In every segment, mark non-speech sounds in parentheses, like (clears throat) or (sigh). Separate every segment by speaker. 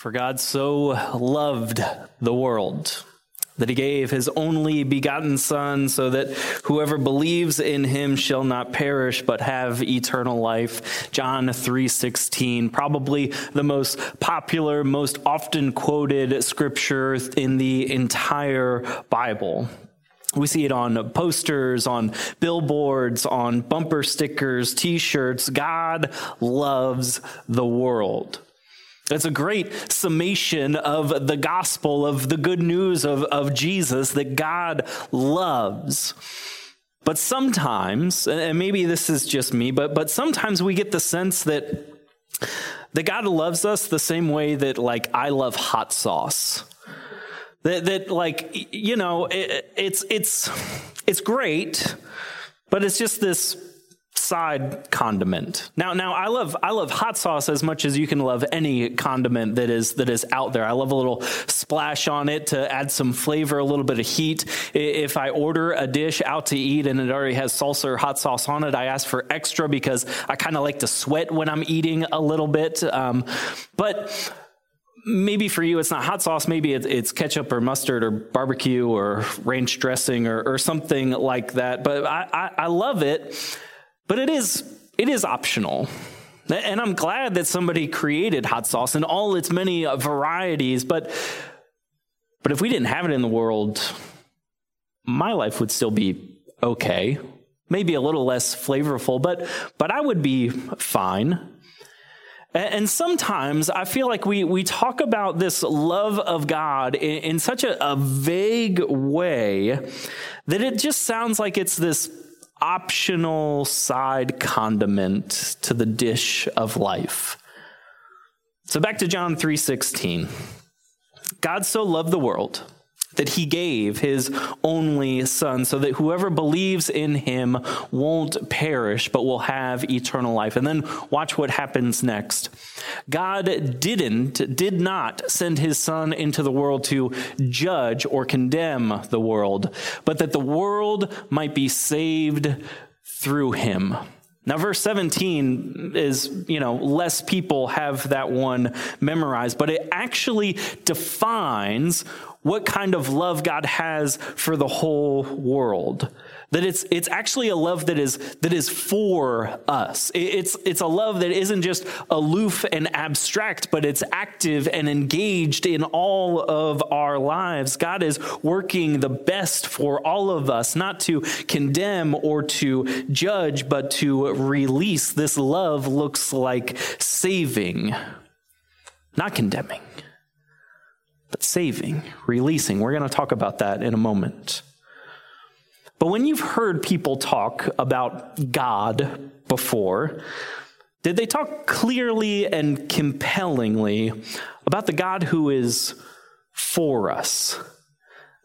Speaker 1: For God so loved the world that he gave his only begotten Son, so that whoever believes in him shall not perish but have eternal life. John 3:16, probably the most popular, most often quoted scripture in the entire Bible. We see it on posters, on billboards, on bumper stickers, t-shirts. God loves the world. It's a great summation of the gospel, of the good news of, of Jesus that God loves. But sometimes, and maybe this is just me, but, but sometimes we get the sense that, that God loves us the same way that, like, I love hot sauce. That, that like, you know, it, it's, it's, it's great, but it's just this side condiment. Now, now I love I love hot sauce as much as you can love any condiment that is that is out there. I love a little splash on it to add some flavor, a little bit of heat. If I order a dish out to eat and it already has salsa or hot sauce on it, I ask for extra because I kind of like to sweat when I'm eating a little bit. Um, but maybe for you it's not hot sauce maybe it's ketchup or mustard or barbecue or ranch dressing or, or something like that but I, I, I love it but it is, it is optional. And I'm glad that somebody created hot sauce in all its many varieties, but, but if we didn't have it in the world, my life would still be okay. Maybe a little less flavorful, but, but I would be fine. And sometimes I feel like we, we talk about this love of God in, in such a, a vague way that it just sounds like it's this optional side condiment to the dish of life. So back to John 3:16. God so loved the world that he gave his only son so that whoever believes in him won't perish but will have eternal life. And then watch what happens next. God didn't, did not send his son into the world to judge or condemn the world, but that the world might be saved through him. Now, verse 17 is, you know, less people have that one memorized, but it actually defines what kind of love God has for the whole world. That it's, it's actually a love that is, that is for us. It's, it's a love that isn't just aloof and abstract, but it's active and engaged in all of our lives. God is working the best for all of us, not to condemn or to judge, but to release. This love looks like saving, not condemning but saving, releasing. We're going to talk about that in a moment. But when you've heard people talk about God before, did they talk clearly and compellingly about the God who is for us?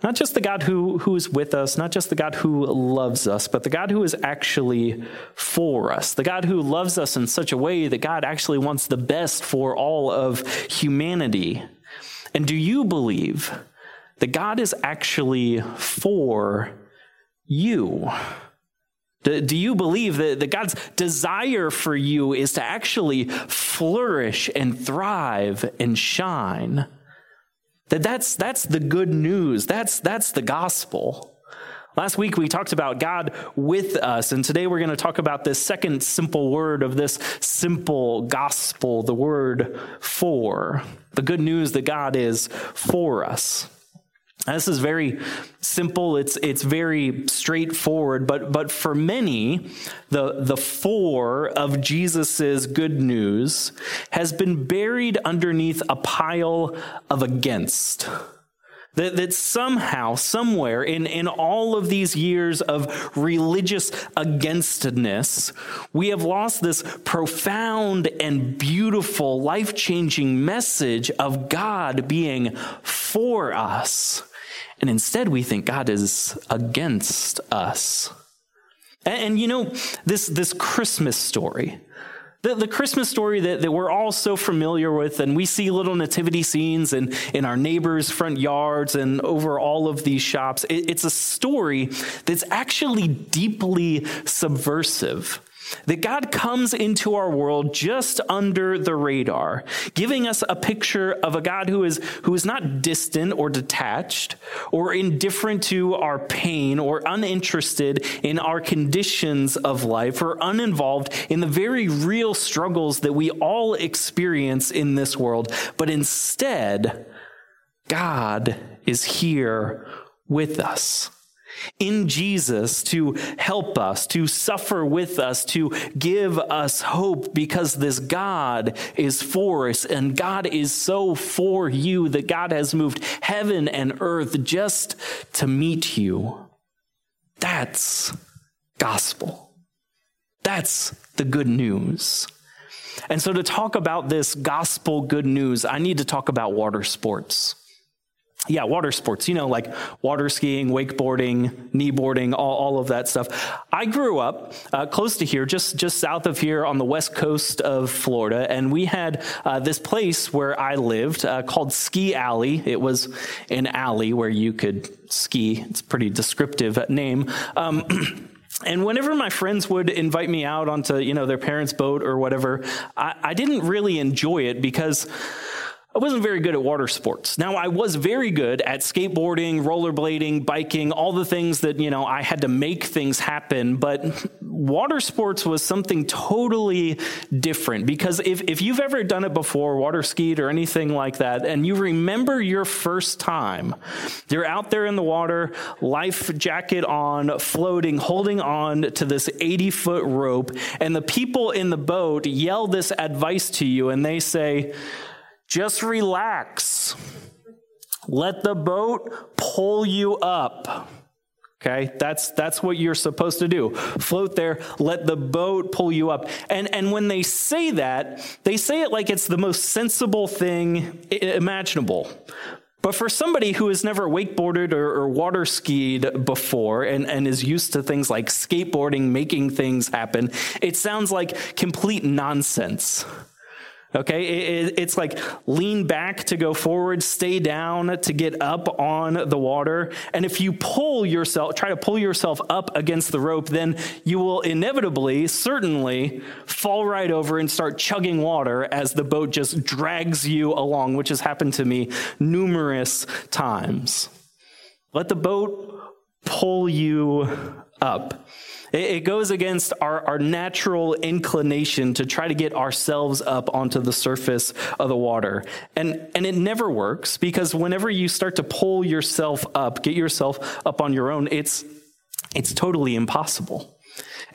Speaker 1: Not just the God who, who is with us, not just the God who loves us, but the God who is actually for us. The God who loves us in such a way that God actually wants the best for all of humanity. And do you believe that God is actually for you? Do you believe that, that God's desire for you is to actually flourish and thrive and shine? That that's, that's the good news. That's, that's the gospel. Last week we talked about God with us, and today we're going to talk about this second simple word of this simple gospel, the word for. The good news that God is for us. this is very simple. It's, it's very straightforward, but, but for many, the, the for of Jesus' good news has been buried underneath a pile of against. That, that somehow, somewhere, in, in all of these years of religious againstness, we have lost this profound and beautiful, life changing message of God being for us. And instead, we think God is against us. And, and you know, this, this Christmas story, the, the Christmas story that, that we're all so familiar with, and we see little nativity scenes in, in our neighbors' front yards and over all of these shops. It, it's a story that's actually deeply subversive. That God comes into our world just under the radar, giving us a picture of a God who is, who is not distant or detached or indifferent to our pain or uninterested in our conditions of life or uninvolved in the very real struggles that we all experience in this world. But instead, God is here with us in Jesus to help us, to suffer with us, to give us hope because this God is for us and God is so for you that God has moved heaven and earth just to meet you. That's gospel. That's the good news. And so, to talk about this gospel good news, I need to talk about water sports yeah, water sports, you know, like water skiing, wakeboarding, kneeboarding, all, all of that stuff. I grew up uh, close to here, just, just south of here on the west coast of Florida, and we had uh, this place where I lived uh, called Ski Alley. It was an alley where you could ski. It's a pretty descriptive name. Um, (clears throat) And whenever my friends would invite me out onto, you know, their parents' boat or whatever, I, I didn't really enjoy it because I wasn't very good at water sports. Now, I was very good at skateboarding, rollerblading, biking, all the things that, you know, I had to make things happen. But water sports was something totally different because if, if you've ever done it before, water skied or anything like that, and you remember your first time, you're out there in the water, life jacket on, floating, holding on to this 80 foot rope, and the people in the boat yell this advice to you and they say, just relax. Let the boat pull you up. Okay, that's that's what you're supposed to do. Float there, let the boat pull you up. And and when they say that, they say it like it's the most sensible thing imaginable. But for somebody who has never wakeboarded or, or water skied before and, and is used to things like skateboarding, making things happen, it sounds like complete nonsense. Okay, it's like lean back to go forward, stay down to get up on the water. And if you pull yourself, try to pull yourself up against the rope, then you will inevitably, certainly, fall right over and start chugging water as the boat just drags you along, which has happened to me numerous times. Let the boat pull you up. It goes against our, our natural inclination to try to get ourselves up onto the surface of the water. And, and it never works because whenever you start to pull yourself up, get yourself up on your own, it's, it's totally impossible.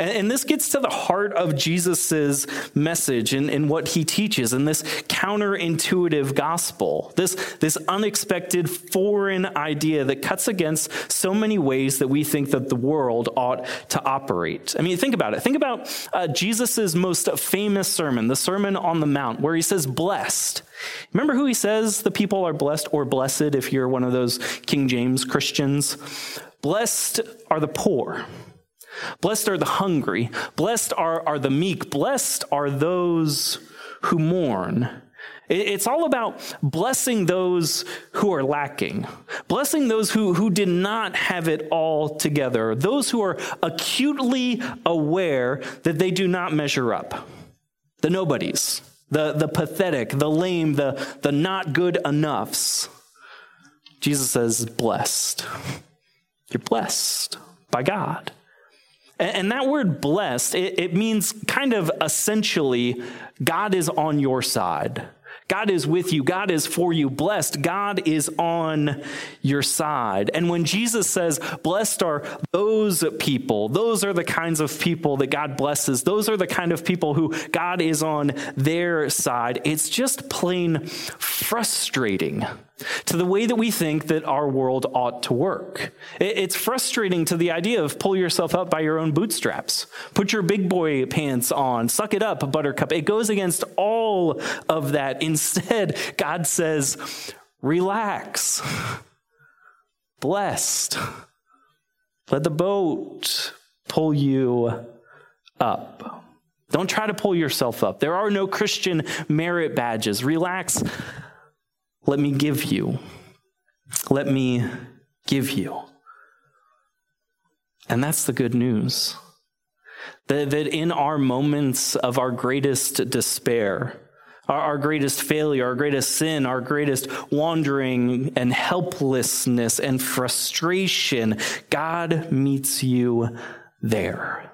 Speaker 1: And, and this gets to the heart of Jesus' message and, and what he teaches and this counterintuitive gospel, this, this unexpected foreign idea that cuts against so many ways that we think that the world ought to operate. I mean, think about it. Think about uh, Jesus' most famous sermon, the Sermon on the Mount, where he says, blessed. Remember who he says the people are blessed or blessed if you're one of those King James Christians? Blessed are the poor. Blessed are the hungry. Blessed are, are the meek. Blessed are those who mourn. It's all about blessing those who are lacking, blessing those who, who did not have it all together, those who are acutely aware that they do not measure up, the nobodies, the, the pathetic, the lame, the, the not good enoughs. Jesus says, blessed. You're blessed by God. And that word blessed, it, means kind of essentially God is on your side. God is with you. God is for you. Blessed. God is on your side. And when Jesus says, blessed are those people, those are the kinds of people that God blesses. Those are the kind of people who God is on their side. It's just plain frustrating to the way that we think that our world ought to work. It's frustrating to the idea of pull yourself up by your own bootstraps, put your big boy pants on, suck it up, buttercup. It goes against all of that. (laughs) Instead, God says, relax, blessed. Let the boat pull you up. Don't try to pull yourself up. There are no Christian merit badges. Relax let me give you. Let me give you. And that's the good news. That, that in our moments of our greatest despair, our, our greatest failure, our greatest sin, our greatest wandering and helplessness and frustration, God meets you there.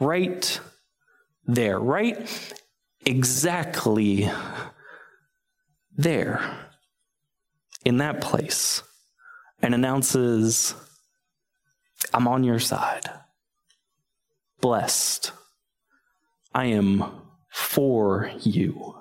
Speaker 1: Right there. Right exactly there. In that place. And announces, I'm on your side. Blessed. I am for you.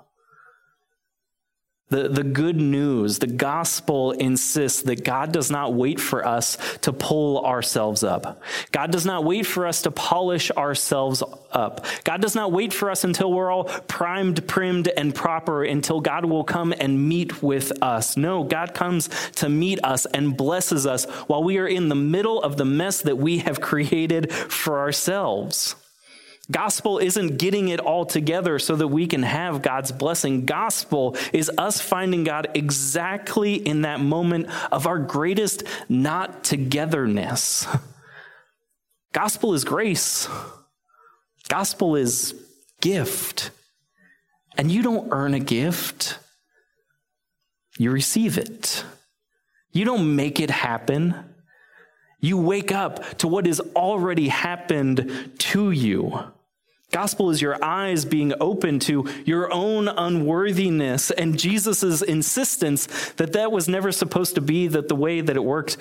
Speaker 1: The, the good news, the gospel insists that God does not wait for us to pull ourselves up. God does not wait for us to polish ourselves up. God does not wait for us until we're all primed, primed, and proper until God will come and meet with us. No, God comes to meet us and blesses us while we are in the middle of the mess that we have created for ourselves. Gospel isn't getting it all together so that we can have God's blessing. Gospel is us finding God exactly in that moment of our greatest not togetherness. (laughs) Gospel is grace. Gospel is gift. And you don't earn a gift, you receive it. You don't make it happen. You wake up to what has already happened to you. Gospel is your eyes being open to your own unworthiness and Jesus' insistence that that was never supposed to be that the way that it worked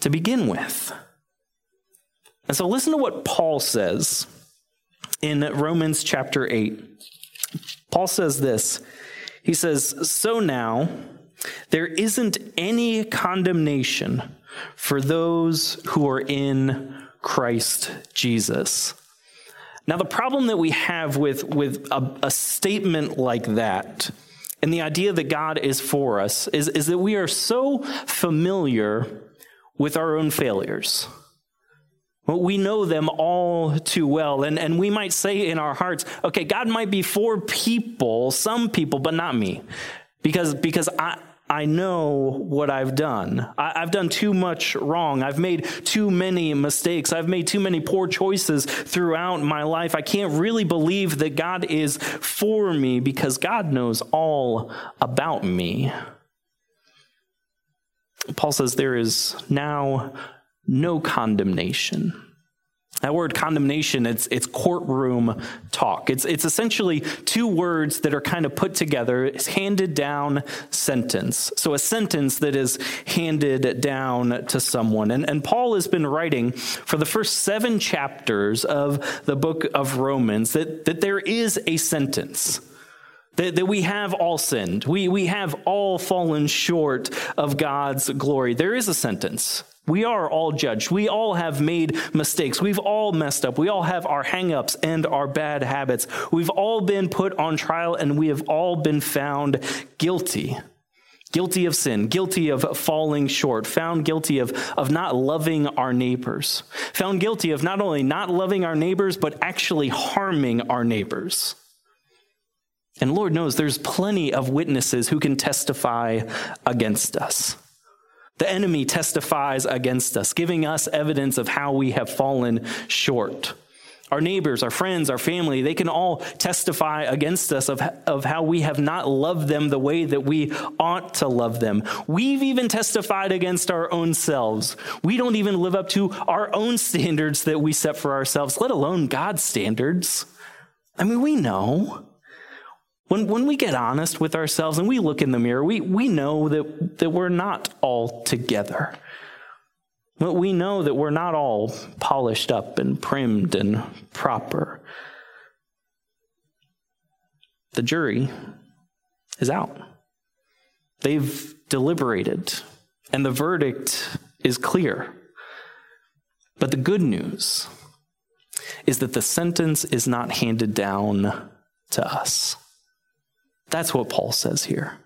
Speaker 1: to begin with. And so listen to what Paul says in Romans chapter 8. Paul says this. He says, So now there isn't any condemnation for those who are in Christ Jesus. Now, the problem that we have with, with a, a statement like that, and the idea that God is for us, is, is that we are so familiar with our own failures. We know them all too well. And, and we might say in our hearts, okay, God might be for people, some people, but not me. Because, because I, I know what I've done. I, have done too much wrong. I've made too many mistakes. I've made too many poor choices throughout my life. I can't really believe that God is for me because God knows all about me. Paul says there is now no condemnation that word condemnation, it's, it's courtroom talk. It's, it's essentially two words that are kind of put together. It's handed down sentence. So a sentence that is handed down to someone. And, and Paul has been writing for the first seven chapters of the book of Romans that, that there is a sentence. That, that we have all sinned. We, we have all fallen short of God's glory. There is a sentence. We are all judged. We all have made mistakes. We've all messed up. We all have our hangups and our bad habits. We've all been put on trial and we have all been found guilty. Guilty of sin, guilty of falling short, found guilty of, of not loving our neighbors, found guilty of not only not loving our neighbors, but actually harming our neighbors. And Lord knows there's plenty of witnesses who can testify against us. The enemy testifies against us, giving us evidence of how we have fallen short. Our neighbors, our friends, our family, they can all testify against us of, of how we have not loved them the way that we ought to love them. We've even testified against our own selves. We don't even live up to our own standards that we set for ourselves, let alone God's standards. I mean, we know. When, when we get honest with ourselves and we look in the mirror, we, we know that, that we're not all together. But we know that we're not all polished up and primed and proper. The jury is out. They've deliberated, and the verdict is clear. But the good news is that the sentence is not handed down to us. That's what Paul says here.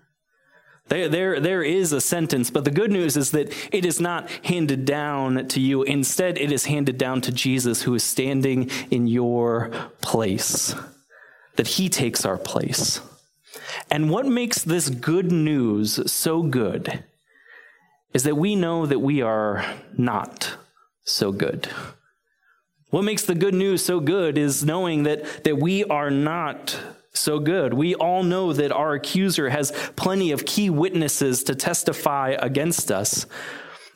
Speaker 1: There, there, there is a sentence, but the good news is that it is not handed down to you. Instead, it is handed down to Jesus, who is standing in your place, that he takes our place. And what makes this good news so good is that we know that we are not so good. What makes the good news so good is knowing that, that we are not so good. We all know that our accuser has plenty of key witnesses to testify against us.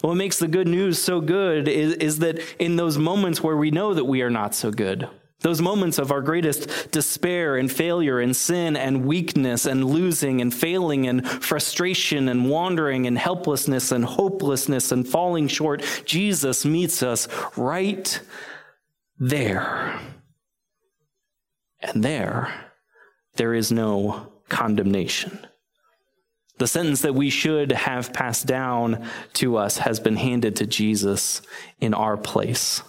Speaker 1: What makes the good news so good is, is that in those moments where we know that we are not so good, those moments of our greatest despair and failure and sin and weakness and losing and failing and frustration and wandering and helplessness and hopelessness and falling short, Jesus meets us right there. And there, there is no condemnation. The sentence that we should have passed down to us has been handed to Jesus in our place.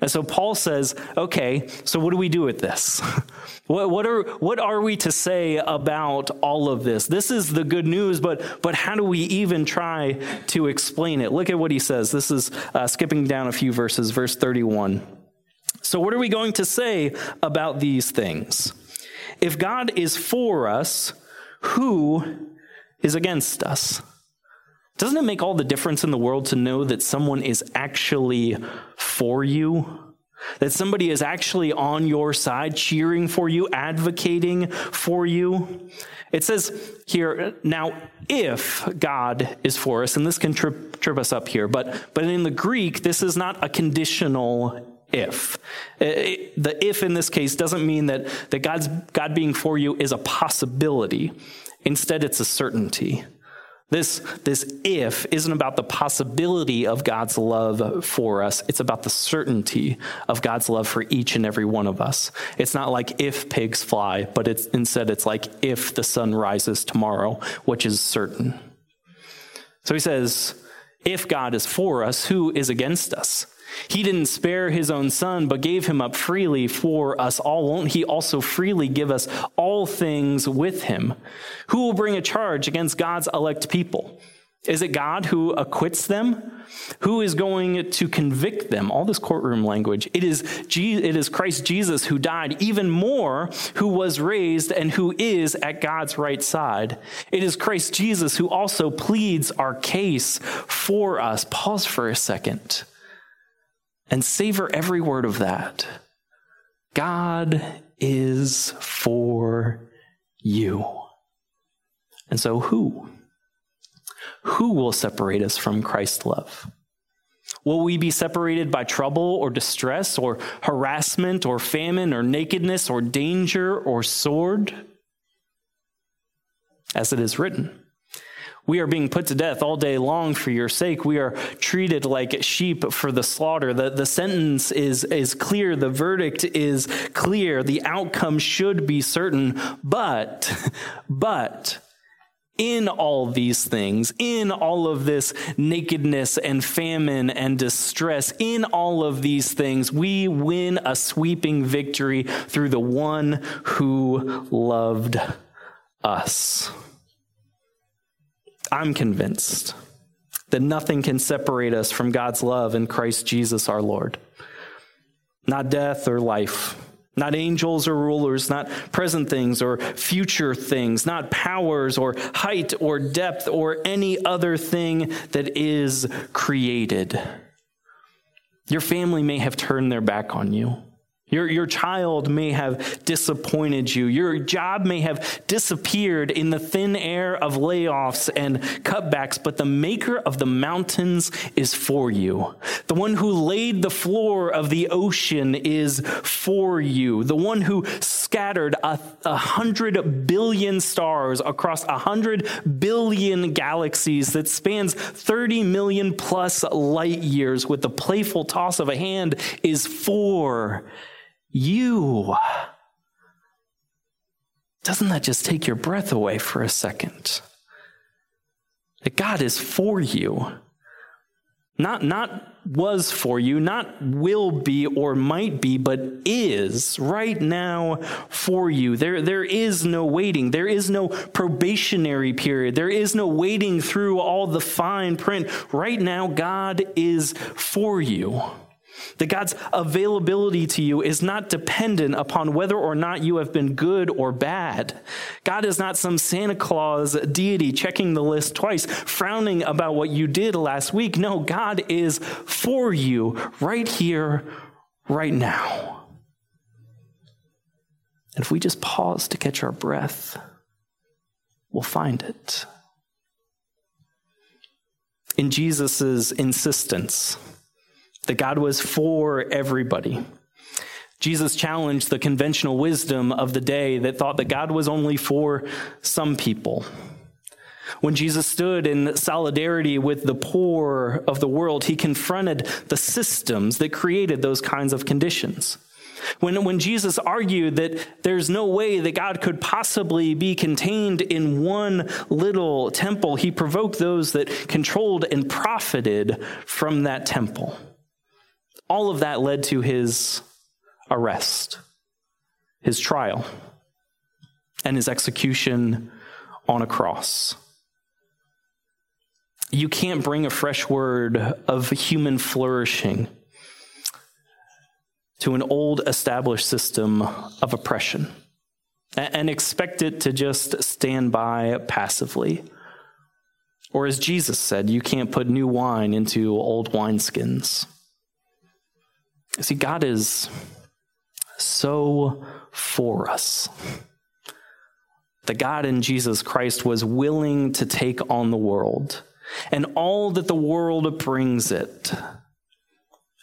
Speaker 1: And so Paul says, okay, so what do we do with this? (laughs) what, what, are, what are we to say about all of this? This is the good news, but, but how do we even try to explain it? Look at what he says. This is uh, skipping down a few verses, verse 31. So, what are we going to say about these things? If God is for us, who is against us? Doesn't it make all the difference in the world to know that someone is actually for you? That somebody is actually on your side, cheering for you, advocating for you? It says here, now, if God is for us, and this can trip, trip us up here, but, but in the Greek, this is not a conditional if. Uh, the if in this case doesn't mean that, that God's, God being for you is a possibility. Instead, it's a certainty. This, this if isn't about the possibility of God's love for us. It's about the certainty of God's love for each and every one of us. It's not like if pigs fly, but it's, instead it's like if the sun rises tomorrow, which is certain. So he says, if God is for us, who is against us? He didn't spare his own son, but gave him up freely for us all. Won't he also freely give us all things with him? Who will bring a charge against God's elect people? Is it God who acquits them? Who is going to convict them? All this courtroom language. It is, it is Christ Jesus who died, even more, who was raised and who is at God's right side. It is Christ Jesus who also pleads our case for us. Pause for a second and savor every word of that. God is for you. And so, who? Who will separate us from Christ's love? Will we be separated by trouble or distress or harassment or famine or nakedness or danger or sword? As it is written. We are being put to death all day long for your sake. We are treated like sheep for the slaughter. The, the sentence is, is clear. The verdict is clear. The outcome should be certain. But, but, in all these things, in all of this nakedness and famine and distress, in all of these things, we win a sweeping victory through the one who loved us. I'm convinced that nothing can separate us from God's love in Christ Jesus our Lord. Not death or life, not angels or rulers, not present things or future things, not powers or height or depth or any other thing that is created. Your family may have turned their back on you. Your, your child may have disappointed you. Your job may have disappeared in the thin air of layoffs and cutbacks, but the maker of the mountains is for you. The one who laid the floor of the ocean is for you. The one who scattered a, a hundred billion stars across a hundred billion galaxies that spans 30 million plus light years with the playful toss of a hand is for you. Doesn't that just take your breath away for a second? That God is for you. Not, not was for you, not will be or might be, but is right now for you. There, there is no waiting. There is no probationary period. There is no waiting through all the fine print. Right now, God is for you. That God's availability to you is not dependent upon whether or not you have been good or bad. God is not some Santa Claus deity checking the list twice, frowning about what you did last week. No, God is for you right here, right now. And if we just pause to catch our breath, we'll find it. In Jesus' insistence that God was for everybody, Jesus challenged the conventional wisdom of the day that thought that God was only for some people. When Jesus stood in solidarity with the poor of the world, he confronted the systems that created those kinds of conditions. When, when Jesus argued that there's no way that God could possibly be contained in one little temple, he provoked those that controlled and profited from that temple. All of that led to his arrest, his trial, and his execution on a cross. You can't bring a fresh word of human flourishing to an old established system of oppression and expect it to just stand by passively. Or as Jesus said, you can't put new wine into old wineskins. See, God is so for us. The God in Jesus Christ was willing to take on the world and all that the world brings it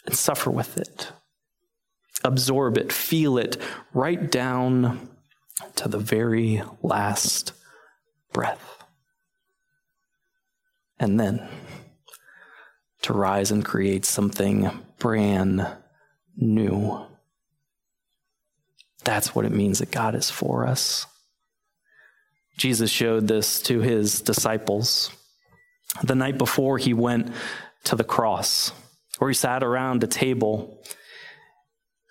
Speaker 1: and suffer with it absorb it, feel it right down to the very last breath. And then to rise and create something brand new. That's what it means that God is for us. Jesus showed this to his disciples the night before he went to the cross, where he sat around a table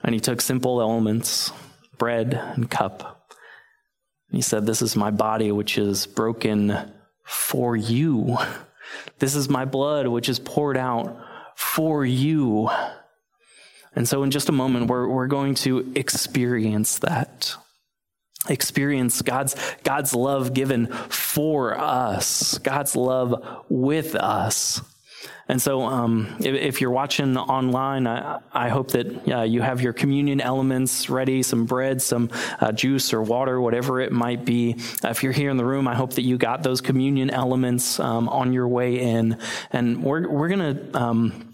Speaker 1: and he took simple elements, bread and cup. And he said, This is my body, which is broken for you. This is my blood, which is poured out for you. And so, in just a moment, we're, we're going to experience that. Experience God's, God's love given for us, God's love with us. And so, um, if, if, you're watching online, I, I hope that uh, you have your communion elements ready some bread, some uh, juice or water, whatever it might be. Uh, if you're here in the room, I hope that you got those communion elements um, on your way in. And we're, we're going to. Um,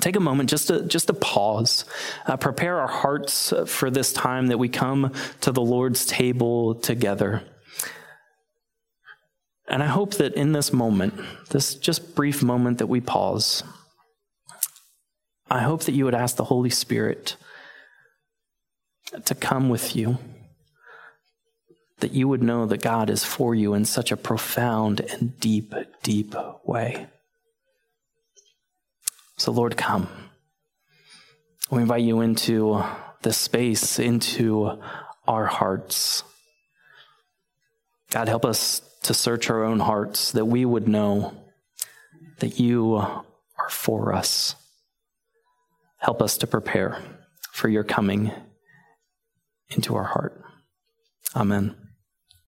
Speaker 1: take a moment just to just to pause uh, prepare our hearts for this time that we come to the lord's table together and I hope that in this moment, this just brief moment that we pause, I hope that you would ask the Holy Spirit to come with you, that you would know that God is for you in such a profound and deep, deep way. So, Lord, come. We invite you into this space, into our hearts. God, help us to search our own hearts, that we would know that you are for us. Help us to prepare for your coming into our heart. Amen.